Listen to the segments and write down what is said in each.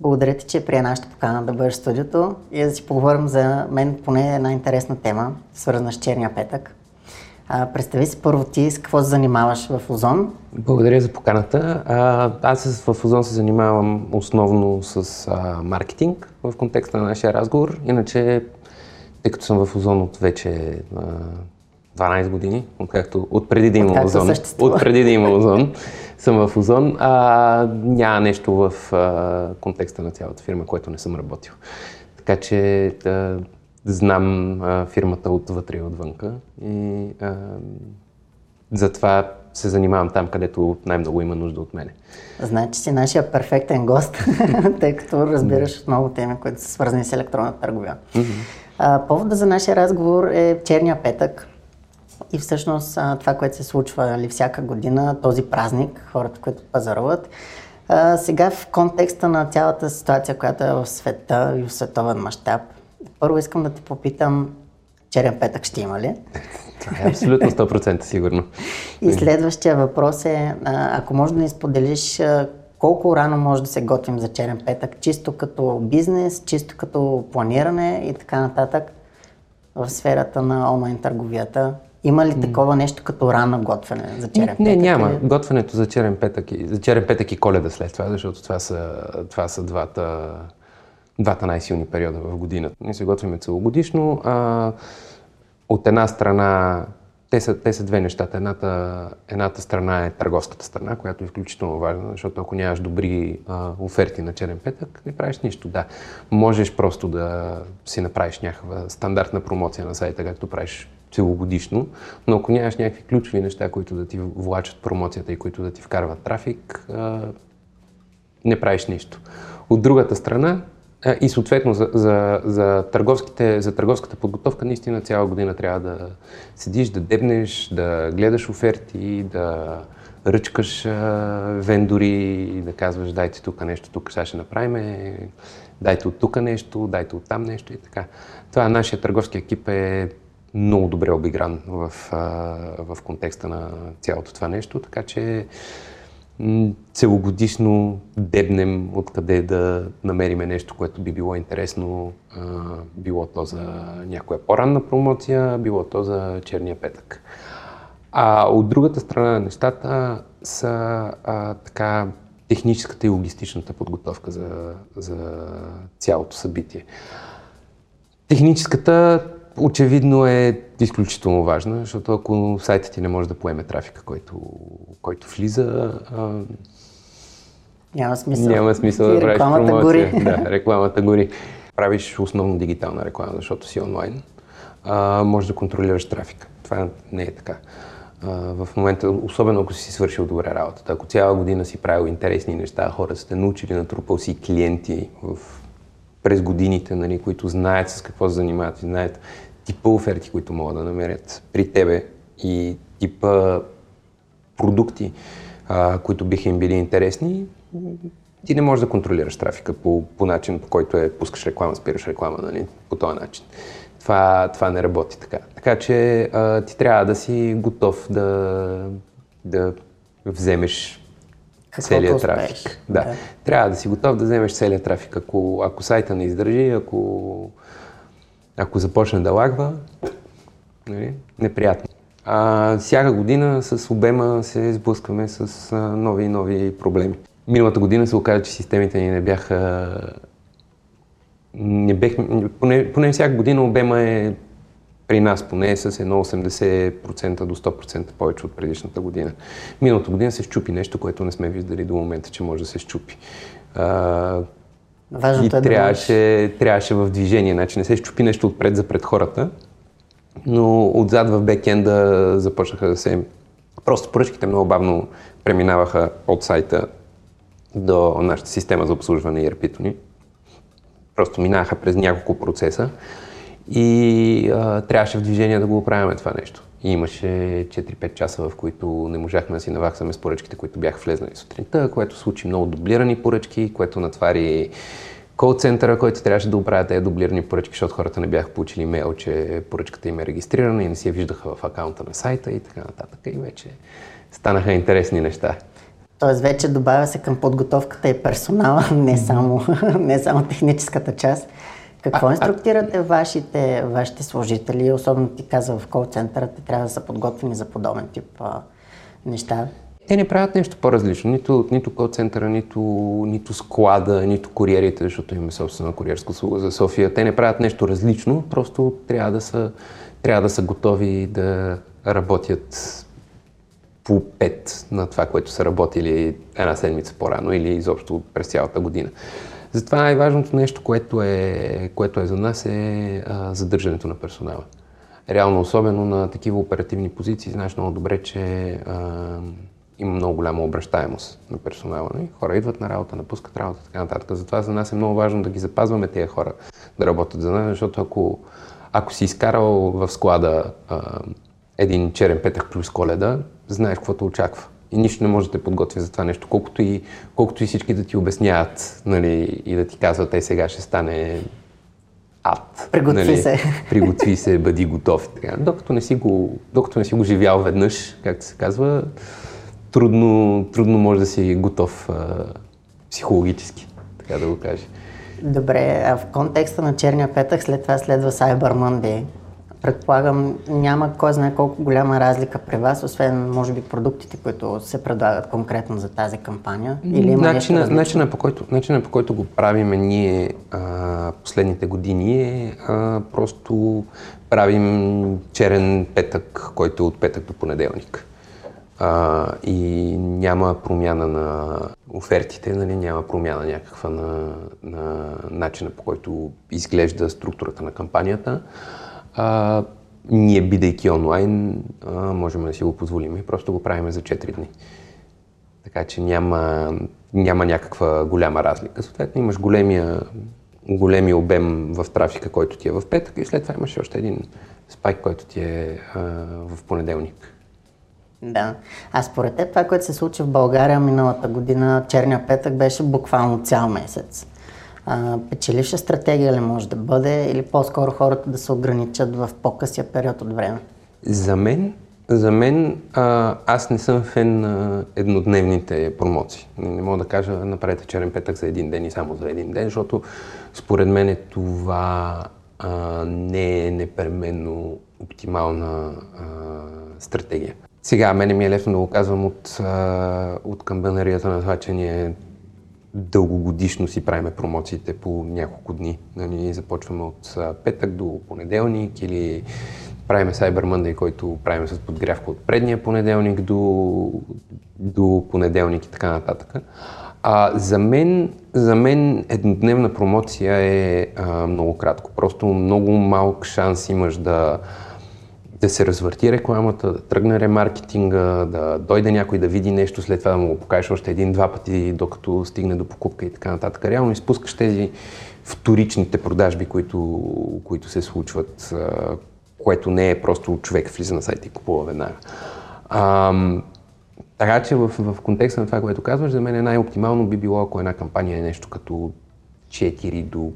Благодаря ти, че прия нашата покана да бъдеш в студиото и да си поговорим за мен поне една интересна тема, свързана с черния петък. А, представи си първо ти с какво се занимаваш в Озон. Благодаря за поканата. А, аз в Озон се занимавам основно с а, маркетинг в контекста на нашия разговор. Иначе, тъй като съм в Озон от вече а, 12 години, откакто, от преди да има Озон, от преди да има Озон, съм в Озон. А, няма нещо в а, контекста на цялата фирма, което не съм работил. Така че а, знам а, фирмата отвътре и отвънка и а, затова се занимавам там, където най-много има нужда от мене. Значи си нашия перфектен гост, тъй като разбираш много теми, които са свързани с електронна търговия. Mm-hmm. повода за нашия разговор е черния петък. И всъщност това, което се случва ли, нали, всяка година, този празник, хората, които пазаруват, сега в контекста на цялата ситуация, която е в света и в световен мащаб, първо искам да те попитам, черен петък ще има ли? Това е абсолютно 100% сигурно. И следващия въпрос е, ако можеш да ни споделиш колко рано може да се готвим за черен петък, чисто като бизнес, чисто като планиране и така нататък в сферата на онлайн търговията. Има ли такова нещо като рано готвене за черен петък? Не, няма. Или? Готвенето за черен петък и, за черен петък и коледа след това, защото това са, това са двата, двата най-силни периода в годината. Ние се готвиме целогодишно. А, от една страна те са, те са две нещата. Едната, едната страна е търговската страна, която е изключително важна, защото ако нямаш добри а, оферти на черен петък, не правиш нищо. Да, можеш просто да си направиш някаква стандартна промоция на сайта, както правиш целогодишно, но ако нямаш някакви ключови неща, които да ти влачат промоцията и които да ти вкарват трафик, не правиш нищо. От другата страна, и съответно за, за, за, търговските, за търговската подготовка наистина цяла година трябва да седиш, да дебнеш, да гледаш оферти, да ръчкаш а, вендори, да казваш дайте тук нещо, тук сега ще направим, дайте от тук нещо, дайте от там нещо и така. Това нашия търговски екип е много добре обигран в, в контекста на цялото това нещо, така че целогодишно дебнем откъде да намериме нещо, което би било интересно, било то за някоя по-ранна промоция, било то за черния петък. А от другата страна на нещата са а, така техническата и логистичната подготовка за, за цялото събитие. Техническата очевидно е изключително важна, защото ако сайтът ти не може да поеме трафика, който, който влиза, а... няма смисъл. Няма смисъл да правиш промоция. Гори. Да, рекламата гори. Правиш основно дигитална реклама, защото си онлайн. А, може да контролираш трафика. Това не е така. А, в момента, особено ако си свършил добре работата, ако цяла година си правил интересни неща, хората сте научили, натрупал си клиенти в през годините, нали, които знаят с какво се занимават и знаят типа оферти, които могат да намерят при тебе и типа продукти, а, които биха им били интересни, ти не можеш да контролираш трафика по, по начин, по който е пускаш реклама, спираш реклама, нали, по този начин. Това, това не работи така. Така че а, ти трябва да си готов да, да вземеш целият трафик. Да. да. Трябва да си готов да вземеш целият трафик. Ако, ако сайта не издържи, ако, ако започне да лагва, нали, неприятно. А, всяка година с обема се сблъскваме с а, нови и нови проблеми. Миналата година се оказа, че системите ни не бяха... Не бехме, поне, поне всяка година обема е при нас поне е с едно 80% до 100% повече от предишната година. Миналата година се щупи нещо, което не сме виждали до момента, че може да се щупи. А, Важното и е трябваше, да трябваше в движение, значи не се щупи нещо отпред за пред хората, но отзад в бекенда започнаха да се... Просто поръчките много бавно преминаваха от сайта до нашата система за обслужване и ERP-то ни. Просто минаха през няколко процеса и а, трябваше в движение да го оправяме това нещо. И имаше 4-5 часа, в които не можахме да си наваксаме с поръчките, които бяха влезнали сутринта, което случи много дублирани поръчки, което натвари кол центъра, който трябваше да оправя тези дублирани поръчки, защото хората не бяха получили имейл, че поръчката им е регистрирана и не си я виждаха в акаунта на сайта и така нататък. И вече станаха интересни неща. Тоест вече добавя се към подготовката и персонала, не само, не само техническата част. Какво а, инструктирате а... вашите, вашите служители, особено ти каза в кол центъра, те трябва да са подготвени за подобен тип а, неща? Те не правят нещо по-различно. Нито, нито кол центъра, нито, нито склада, нито куриерите, защото имаме собствена куриерска услуга за София. Те не правят нещо различно, просто трябва да са, трябва да са готови да работят по пет на това, което са работили една седмица по-рано или изобщо през цялата година. Затова най-важното нещо, което е, което е за нас е а, задържането на персонала. Реално, особено на такива оперативни позиции, знаеш много добре, че а, има много голяма обращаемост на персонала. Не? Хора идват на работа, напускат работа, така нататък. Затова за нас е много важно да ги запазваме тези хора да работят за нас, защото ако, ако си изкарал в склада а, един черен петък плюс коледа, знаеш какво те очаква. И нищо не може да те подготви за това нещо, колкото и, колкото и всички да ти обясняват нали, и да ти казват, ей сега ще стане ад. Приготви нали, се. Приготви се, бъди готов. Така. Докато, не си го, докато не си го живял веднъж, както се казва, трудно, трудно може да си готов а, психологически, така да го кажа. Добре, а в контекста на черния петък след това следва Cyber Monday. Предполагам, няма кой знае колко голяма разлика при вас, освен, може би, продуктите, които се предлагат конкретно за тази кампания? Или има начина, начина, по който, начина по който го правиме ние а, последните години е а, просто правим черен петък, който е от петък до понеделник. А, и няма промяна на офертите, нали, няма промяна някаква на, на начина по който изглежда структурата на кампанията. А, ние, бидейки онлайн, а, можем да си го позволим и просто го правим за 4 дни. Така че няма, няма някаква голяма разлика. Съответно имаш големия, големия обем в трафика, който ти е в петък и след това имаш още един спайк, който ти е а, в понеделник. Да. А според теб това, което се случи в България миналата година, черния петък беше буквално цял месец. А, печеливша стратегия ли може да бъде или по-скоро хората да се ограничат в по-късия период от време? За мен, за мен а, аз не съм фен на еднодневните промоции. Не, не мога да кажа направете черен петък за един ден и само за един ден, защото според мен е това а, не е непременно оптимална а, стратегия. Сега, мене ми е лесно да го казвам от, от камбанарията на това, че ние дългогодишно си правиме промоциите по няколко дни. Нали, започваме от петък до понеделник или правиме Cyber Monday, който правим с подгрявка от предния понеделник до, до понеделник и така нататък. А, за, мен, за мен еднодневна промоция е а, много кратко. Просто много малък шанс имаш да, да се развърти рекламата, да тръгне ремаркетинга, да дойде някой да види нещо, след това да му го покажеш още един-два пъти, докато стигне до покупка и така нататък. Реално изпускаш тези вторичните продажби, които, които се случват, което не е просто човек влиза на сайта и купува веднага. А, така че в, в контекста на това, което казваш, за мен е най-оптимално би било, ако една кампания е нещо като 4 до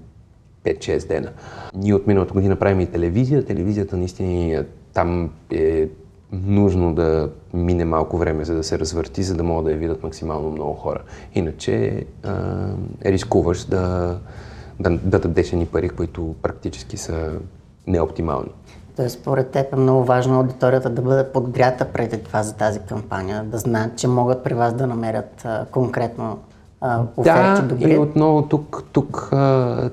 5-6 дена. Ние от миналата година правим и телевизия. Телевизията наистина там е нужно да мине малко време, за да се развърти, за да могат да я видят максимално много хора. Иначе а, рискуваш да, да, да дадеш ни пари, които практически са неоптимални. Тоест, според теб е много важно аудиторията да бъде подгрята преди това за тази кампания, да знаят, че могат при вас да намерят а, конкретно а, оферти да, добри. и отново тук, тук,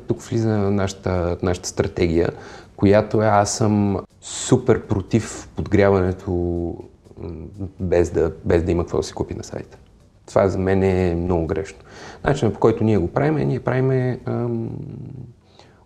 тук влиза нашата, нашата стратегия която е аз съм супер против подгряването без да, без да има какво да се купи на сайта. Това за мен е много грешно. Начинът по който ние го правим, е, ние правим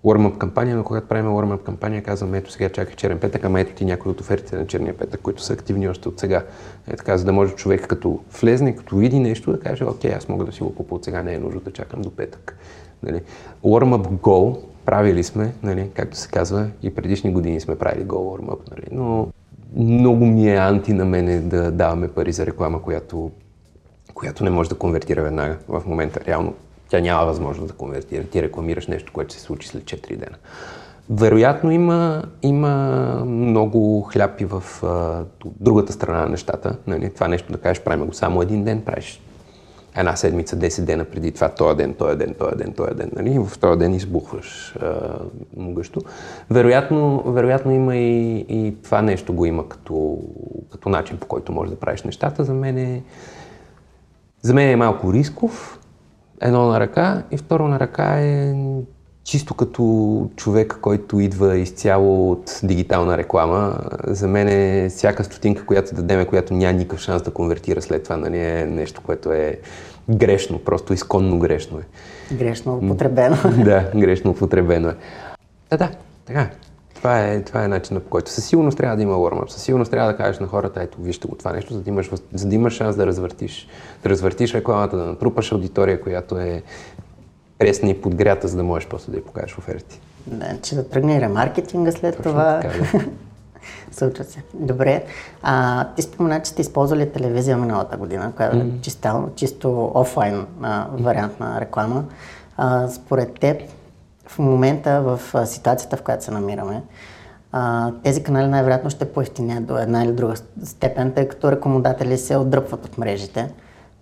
warm-up кампания, но когато правим warm-up кампания, казваме, ето сега чакай черен петък, ама ето ти някои от офертите на черния петък, които са активни още от сега. Е така, за да може човек като влезне, като види нещо, да каже, окей, аз мога да си го купя от сега, не е нужно да чакам до петък. Нали? Warm-up goal правили сме, нали, както се казва, и предишни години сме правили Go Warm Up, нали, но много ми е анти на мене да даваме пари за реклама, която, която не може да конвертира веднага в момента. Реално тя няма възможност да конвертира. Ти рекламираш нещо, което се случи след 4 дена. Вероятно има, има много хляб и в а, другата страна на нещата. Нали? Това нещо да кажеш, правим го само един ден, правиш една седмица, 10 дена преди това, този ден, този ден, този ден, този ден, нали? И в този ден избухваш а, могъщо. Вероятно, вероятно има и, и това нещо го има като, като начин, по който можеш да правиш нещата. За мен е, за мен е малко рисков, едно на ръка и второ на ръка е чисто като човек, който идва изцяло от дигитална реклама, за мен е всяка стотинка, която дадеме, която няма никакъв шанс да конвертира след това, нали, е нещо, което е грешно, просто изконно грешно е. Грешно употребено. да, грешно употребено е. Да, да, така това е, това е начинът по който със сигурност трябва да има warm със сигурност трябва да кажеш на хората, ето вижте го това нещо, за да имаш, за да имаш шанс да развъртиш, да развъртиш рекламата, да натрупаш аудитория, която е пресна и подгрята, за да можеш после да я покажеш оферти. Да, че да тръгне ремаркетинга след Точно това. Така, да. Случва се. Добре. А, ти спомена, че сте използвали телевизия миналата година, която mm-hmm. е чисто, чисто офлайн а, вариант на реклама. А, според теб, в момента, в ситуацията, в която се намираме, а, тези канали най-вероятно ще поевтинят до една или друга степен, тъй като рекомодатели се отдръпват от мрежите,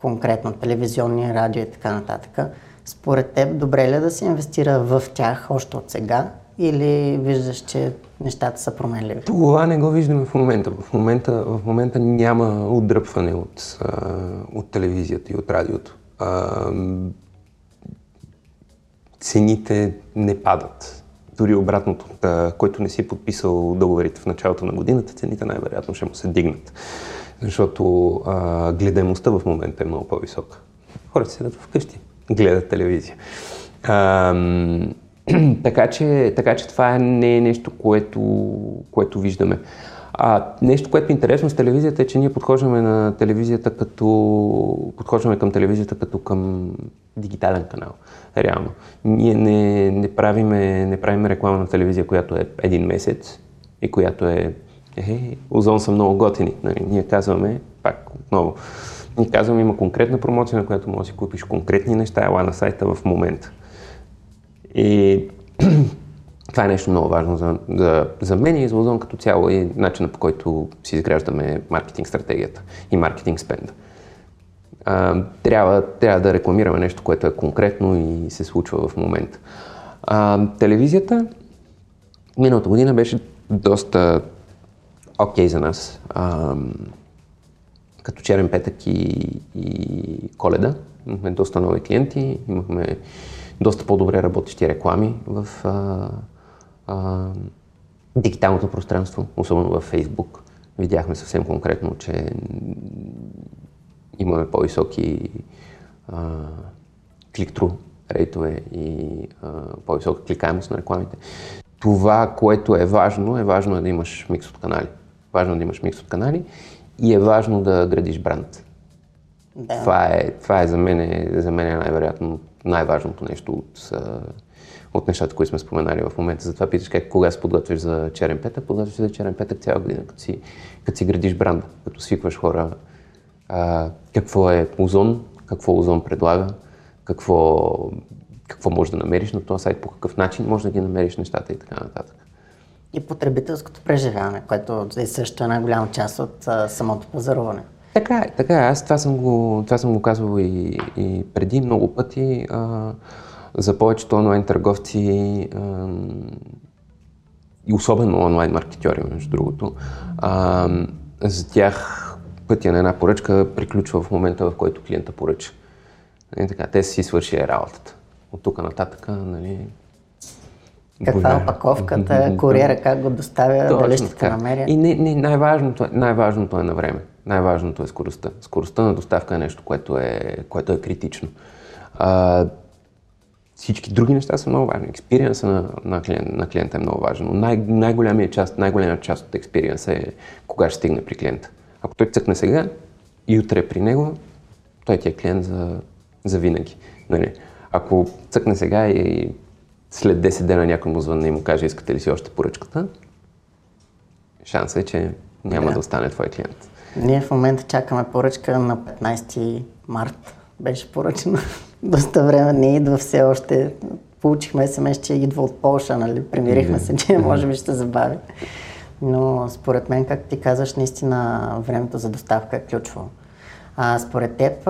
конкретно телевизионни, радио и така нататък. Според теб, добре ли е да се инвестира в тях още от сега или виждаш, че нещата са променливи? Това не го виждаме в момента. В момента, в момента няма отдръпване от, от телевизията и от радиото. Цените не падат. Дори обратното, който не си подписал договорите в началото на годината, цените най-вероятно ще му се дигнат. Защото гледаемостта в момента е много по-висока. Хората седят вкъщи гледат телевизия. А, така, че, така че това не е нещо, което, което виждаме. А, нещо, което е интересно с телевизията е, че ние подхождаме на телевизията като подхождаме към телевизията като към дигитален канал. Реално. Ние не, не, правиме, не правиме реклама на телевизия, която е един месец и която е е, озон са много готини. Нали? Ние казваме, пак отново, и казвам, има конкретна промоция, на която можеш да си купиш конкретни неща, ела на сайта в момента. И това е нещо много важно за, за, за мен и за Озон като цяло и начина по който си изграждаме маркетинг стратегията и маркетинг спенда. А, трябва, трябва да рекламираме нещо, което е конкретно и се случва в момента. А, телевизията миналата година беше доста окей okay за нас. А, като черен петък и, и коледа. Имахме доста нови клиенти, имахме доста по-добре работещи реклами в а, а, дигиталното пространство, особено в Facebook. Видяхме съвсем конкретно, че имаме по-високи клик-тру рейтове и а, по-висока кликаемост на рекламите. Това, което е важно, е важно е да имаш микс от канали. Важно е да имаш микс от канали и е важно да градиш бранд. Да. Това, е, това е за мен, за мен е най-вероятно най-важното нещо от, от нещата, които сме споменали в момента. Затова питаш как, кога се подготвиш за черен петък. Подготвиш за черен петък цяла година, като си, като си градиш бранда, като свикваш хора а, какво е Озон, какво Озон предлага, какво, какво можеш да намериш на този сайт, по какъв начин можеш да ги намериш нещата и така нататък и потребителското преживяване, което е също една голяма част от а, самото пазаруване. Така е, така е. Аз това съм го, това съм го казвал и, и преди много пъти. А, за повечето онлайн търговци а, и особено онлайн маркетьори, между другото, а, за тях пътя на една поръчка приключва в момента, в който клиента поръча. И нали, така, те си свърши работата. От тук нататък, нали, каква е опаковката, куриера, как го доставя, Точно, дали ще те намеря. И не, не, най-важното, най-важното е на време. Най-важното е скоростта. Скоростта на доставка е нещо, което е, което е критично. А, всички други неща са много важни. Експириенса на, на, клиент, на клиента е много важен. Но най- най-голямия част, най-голямия част от експириенса е кога ще стигне при клиента. Ако той цъкне сега и утре е при него, той ти е клиент за, за винаги. Нали? Ако цъкне сега и след 10 дена някой му звънне и му каже, искате ли си още поръчката, шансът е, че няма да, да остане твой клиент. Ние в момента чакаме поръчка на 15 март. Беше поръчена доста време, не идва все още. Получихме смс, че идва от Полша, нали? Примирихме се, че може би ще забави. Но според мен, как ти казваш, наистина времето за доставка е ключово. А, според теб,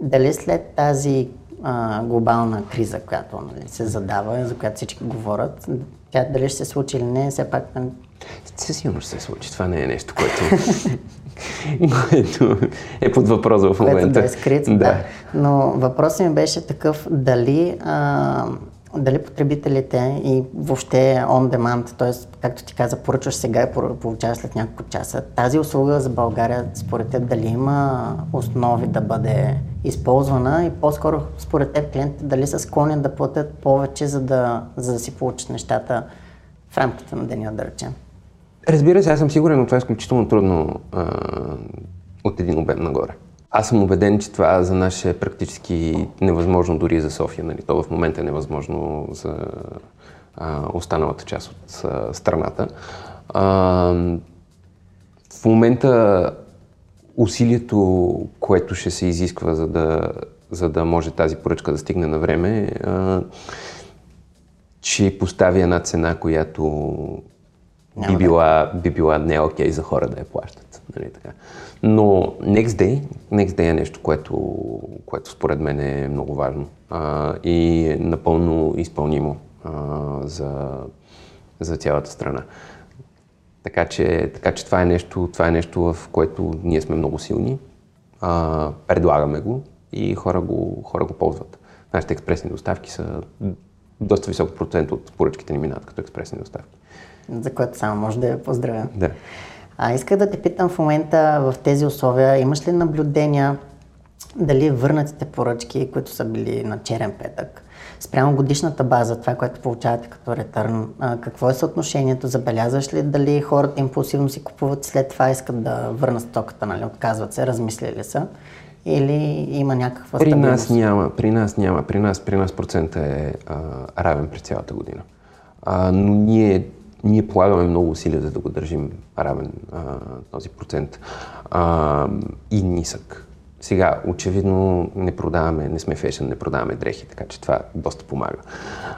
дали след тази а, глобална криза, която нали, се задава, за която всички говорят, тя дали ще се случи или не, все пак... Нали? Със сигурност ще се случи. Това не е нещо, което, което е под въпрос в момента. Което да е скрито, да. да. Но въпросът ми беше такъв, дали а, дали потребителите и въобще on demand, т.е. както ти каза, поръчваш сега и получаваш след няколко часа. Тази услуга за България, според теб, дали има основи да бъде използвана и по-скоро според теб клиентите дали са склонни да платят повече, за да, за да си получат нещата в рамките на деня, да речем? Разбира се, аз съм сигурен, но това е изключително трудно а, от един обем нагоре. Аз съм убеден, че това за нас е практически невъзможно дори за София. Нали? То в момента е невъзможно за а, останалата част от а, страната. А, в момента усилието, което ще се изисква, за да, за да може тази поръчка да стигне на време, а, че постави една цена, която би била, би била не окей okay за хора да я плащат. Нали, така. Но Next Day, Next Day е нещо, което, което според мен е много важно а, и е напълно изпълнимо а, за, за цялата страна. Така че, така че това, е нещо, това е нещо, в което ние сме много силни, а, предлагаме го и хора го, хора го ползват. Нашите експресни доставки са доста висок процент от поръчките ни минат като експресни доставки. За което само може да я поздравя. Да. А исках да те питам в момента в тези условия, имаш ли наблюдения дали върнатите поръчки, които са били на черен петък, спрямо годишната база, това, което получавате като ретърн, какво е съотношението? Забелязваш ли дали хората импулсивно си купуват след това искат да върнат стоката, нали? отказват се, размислили са? Или има някаква при Нас няма, при нас няма. При нас, при нас процента е а, равен през цялата година. А, но ние ние полагаме много усилия за да го държим равен а, този процент а, и нисък. Сега, очевидно, не продаваме, не сме фешен, не продаваме дрехи, така че това доста помага.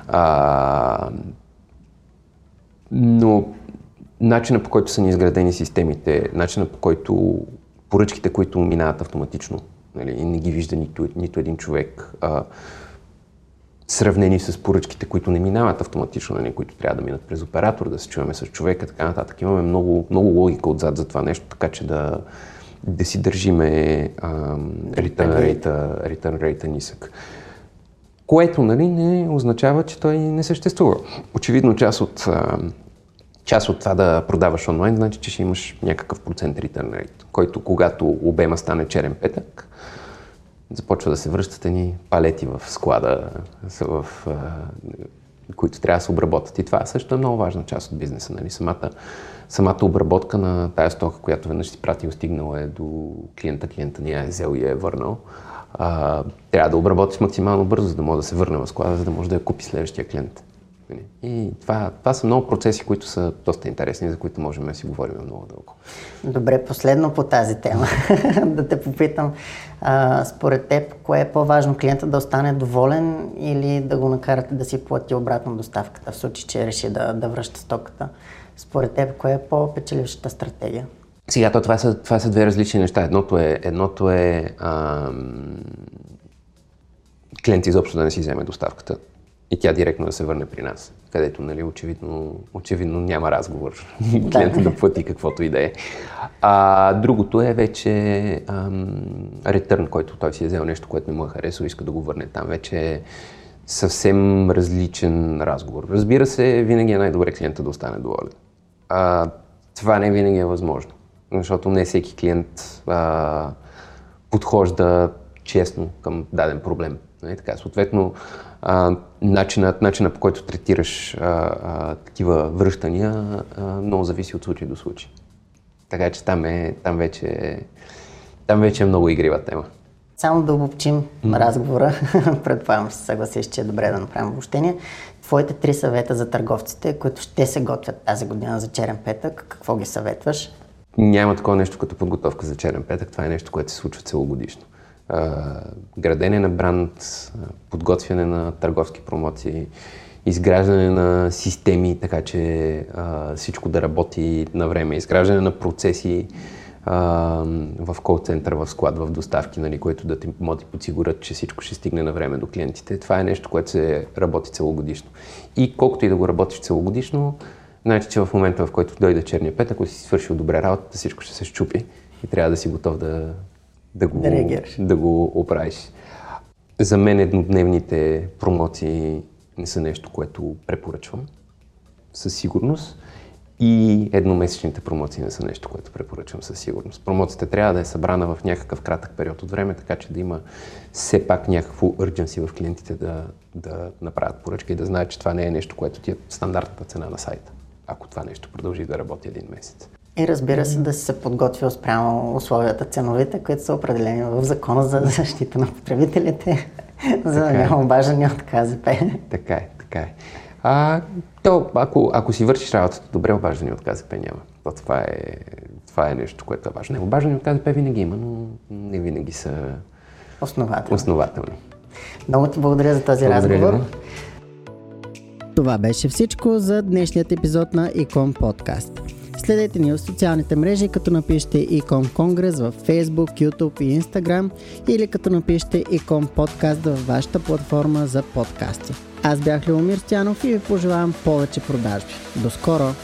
А, но начина по който са ни изградени системите, начина по който поръчките, които минават автоматично, нали, не ги вижда нито, нито един човек, а, сравнени с поръчките, които не минават автоматично, нали, които трябва да минат през оператор, да се чуваме с човека, така нататък. Имаме много, много логика отзад за това нещо, така че да, да си държиме return рейта, нисък. Което нали, не означава, че той не съществува. Очевидно част от, част от това да продаваш онлайн, значи, че ще имаш някакъв процент return rate, който когато обема стане черен петък, започва да се връщат ни палети в склада, в, които трябва да се обработят. И това също е много важна част от бизнеса. Нали? Самата, самата обработка на тая стока, която веднъж си прати и стигнала е до клиента, клиента ни е взел и е върнал. А, трябва да обработиш максимално бързо, за да може да се върне в склада, за да може да я купи следващия клиент. И това, това са много процеси, които са доста интересни, за които можем да си говорим много дълго. Добре, последно по тази тема. да те попитам, а, според теб, кое е по-важно, клиента да остане доволен или да го накарате да си плати обратно доставката, в случай, че реши да, да връща стоката? Според теб, кое е по-печелившата стратегия? Сега, то, това, са, това са две различни неща. Едното е, едното е ам, клиент изобщо да не си вземе доставката и тя директно да се върне при нас, където нали, очевидно, очевидно няма разговор клиента да плати каквото и да е. А, другото е вече ретърн, който той си е взел нещо, което не му е харесало, иска да го върне там. Вече е съвсем различен разговор. Разбира се, винаги е най-добре клиента да остане доволен. А, това не винаги е възможно, защото не всеки клиент а, подхожда честно към даден проблем. Нали, така, съответно, а, начинът, начинът по който третираш а, а, такива връщания а, много зависи от случай до случай. Така че там, е, там, вече, там вече е много игрива тема. Само да обобщим mm-hmm. разговора, предполагам, се съгласиш, че е добре да направим обобщение. Твоите три съвета за търговците, които ще се готвят тази година за черен петък, какво ги съветваш? Няма такова нещо като подготовка за черен петък. Това е нещо, което се случва целогодишно. Градене на бранд, подготвяне на търговски промоции, изграждане на системи, така че а, всичко да работи на време, изграждане на процеси а, в кол център, в склад, в доставки, нали, което да ти могат да подсигурят, че всичко ще стигне на време до клиентите. Това е нещо, което се работи целогодишно. И колкото и да го работиш целогодишно, знаете, че в момента, в който дойде черния пет, ако си свършил добре работата, всичко ще се щупи и трябва да си готов да, да, го, да, да го оправиш. За мен еднодневните промоции не са нещо, което препоръчвам със сигурност. И едномесечните промоции не са нещо, което препоръчвам със сигурност. Промоцията трябва да е събрана в някакъв кратък период от време, така че да има все пак някакво urgency в клиентите да, да направят поръчка и да знаят, че това не е нещо, което ти е стандартната цена на сайта, ако това нещо продължи да работи един месец. И разбира се, да се подготвил спрямо условията ценовите, които са определени в Закона за защита на потребителите за е. необаждане от КЗП. Така е, така е. А, то, ако, ако си вършиш работата добре, обаждане от КЗП няма. То това, е, това е нещо, което е важно. Не, обаждане от КЗП винаги има, но не винаги са основателни. основателни. Много ти благодаря за този благодаря разговор. Това беше всичко за днешният епизод на Икон Подкаст. Следете ни в социалните мрежи, като напишете Icon Конгрес в Facebook, YouTube и Instagram или като напишете Icon Подкаст в вашата платформа за подкасти. Аз бях Леомир Стянов и ви пожелавам повече продажби. До скоро!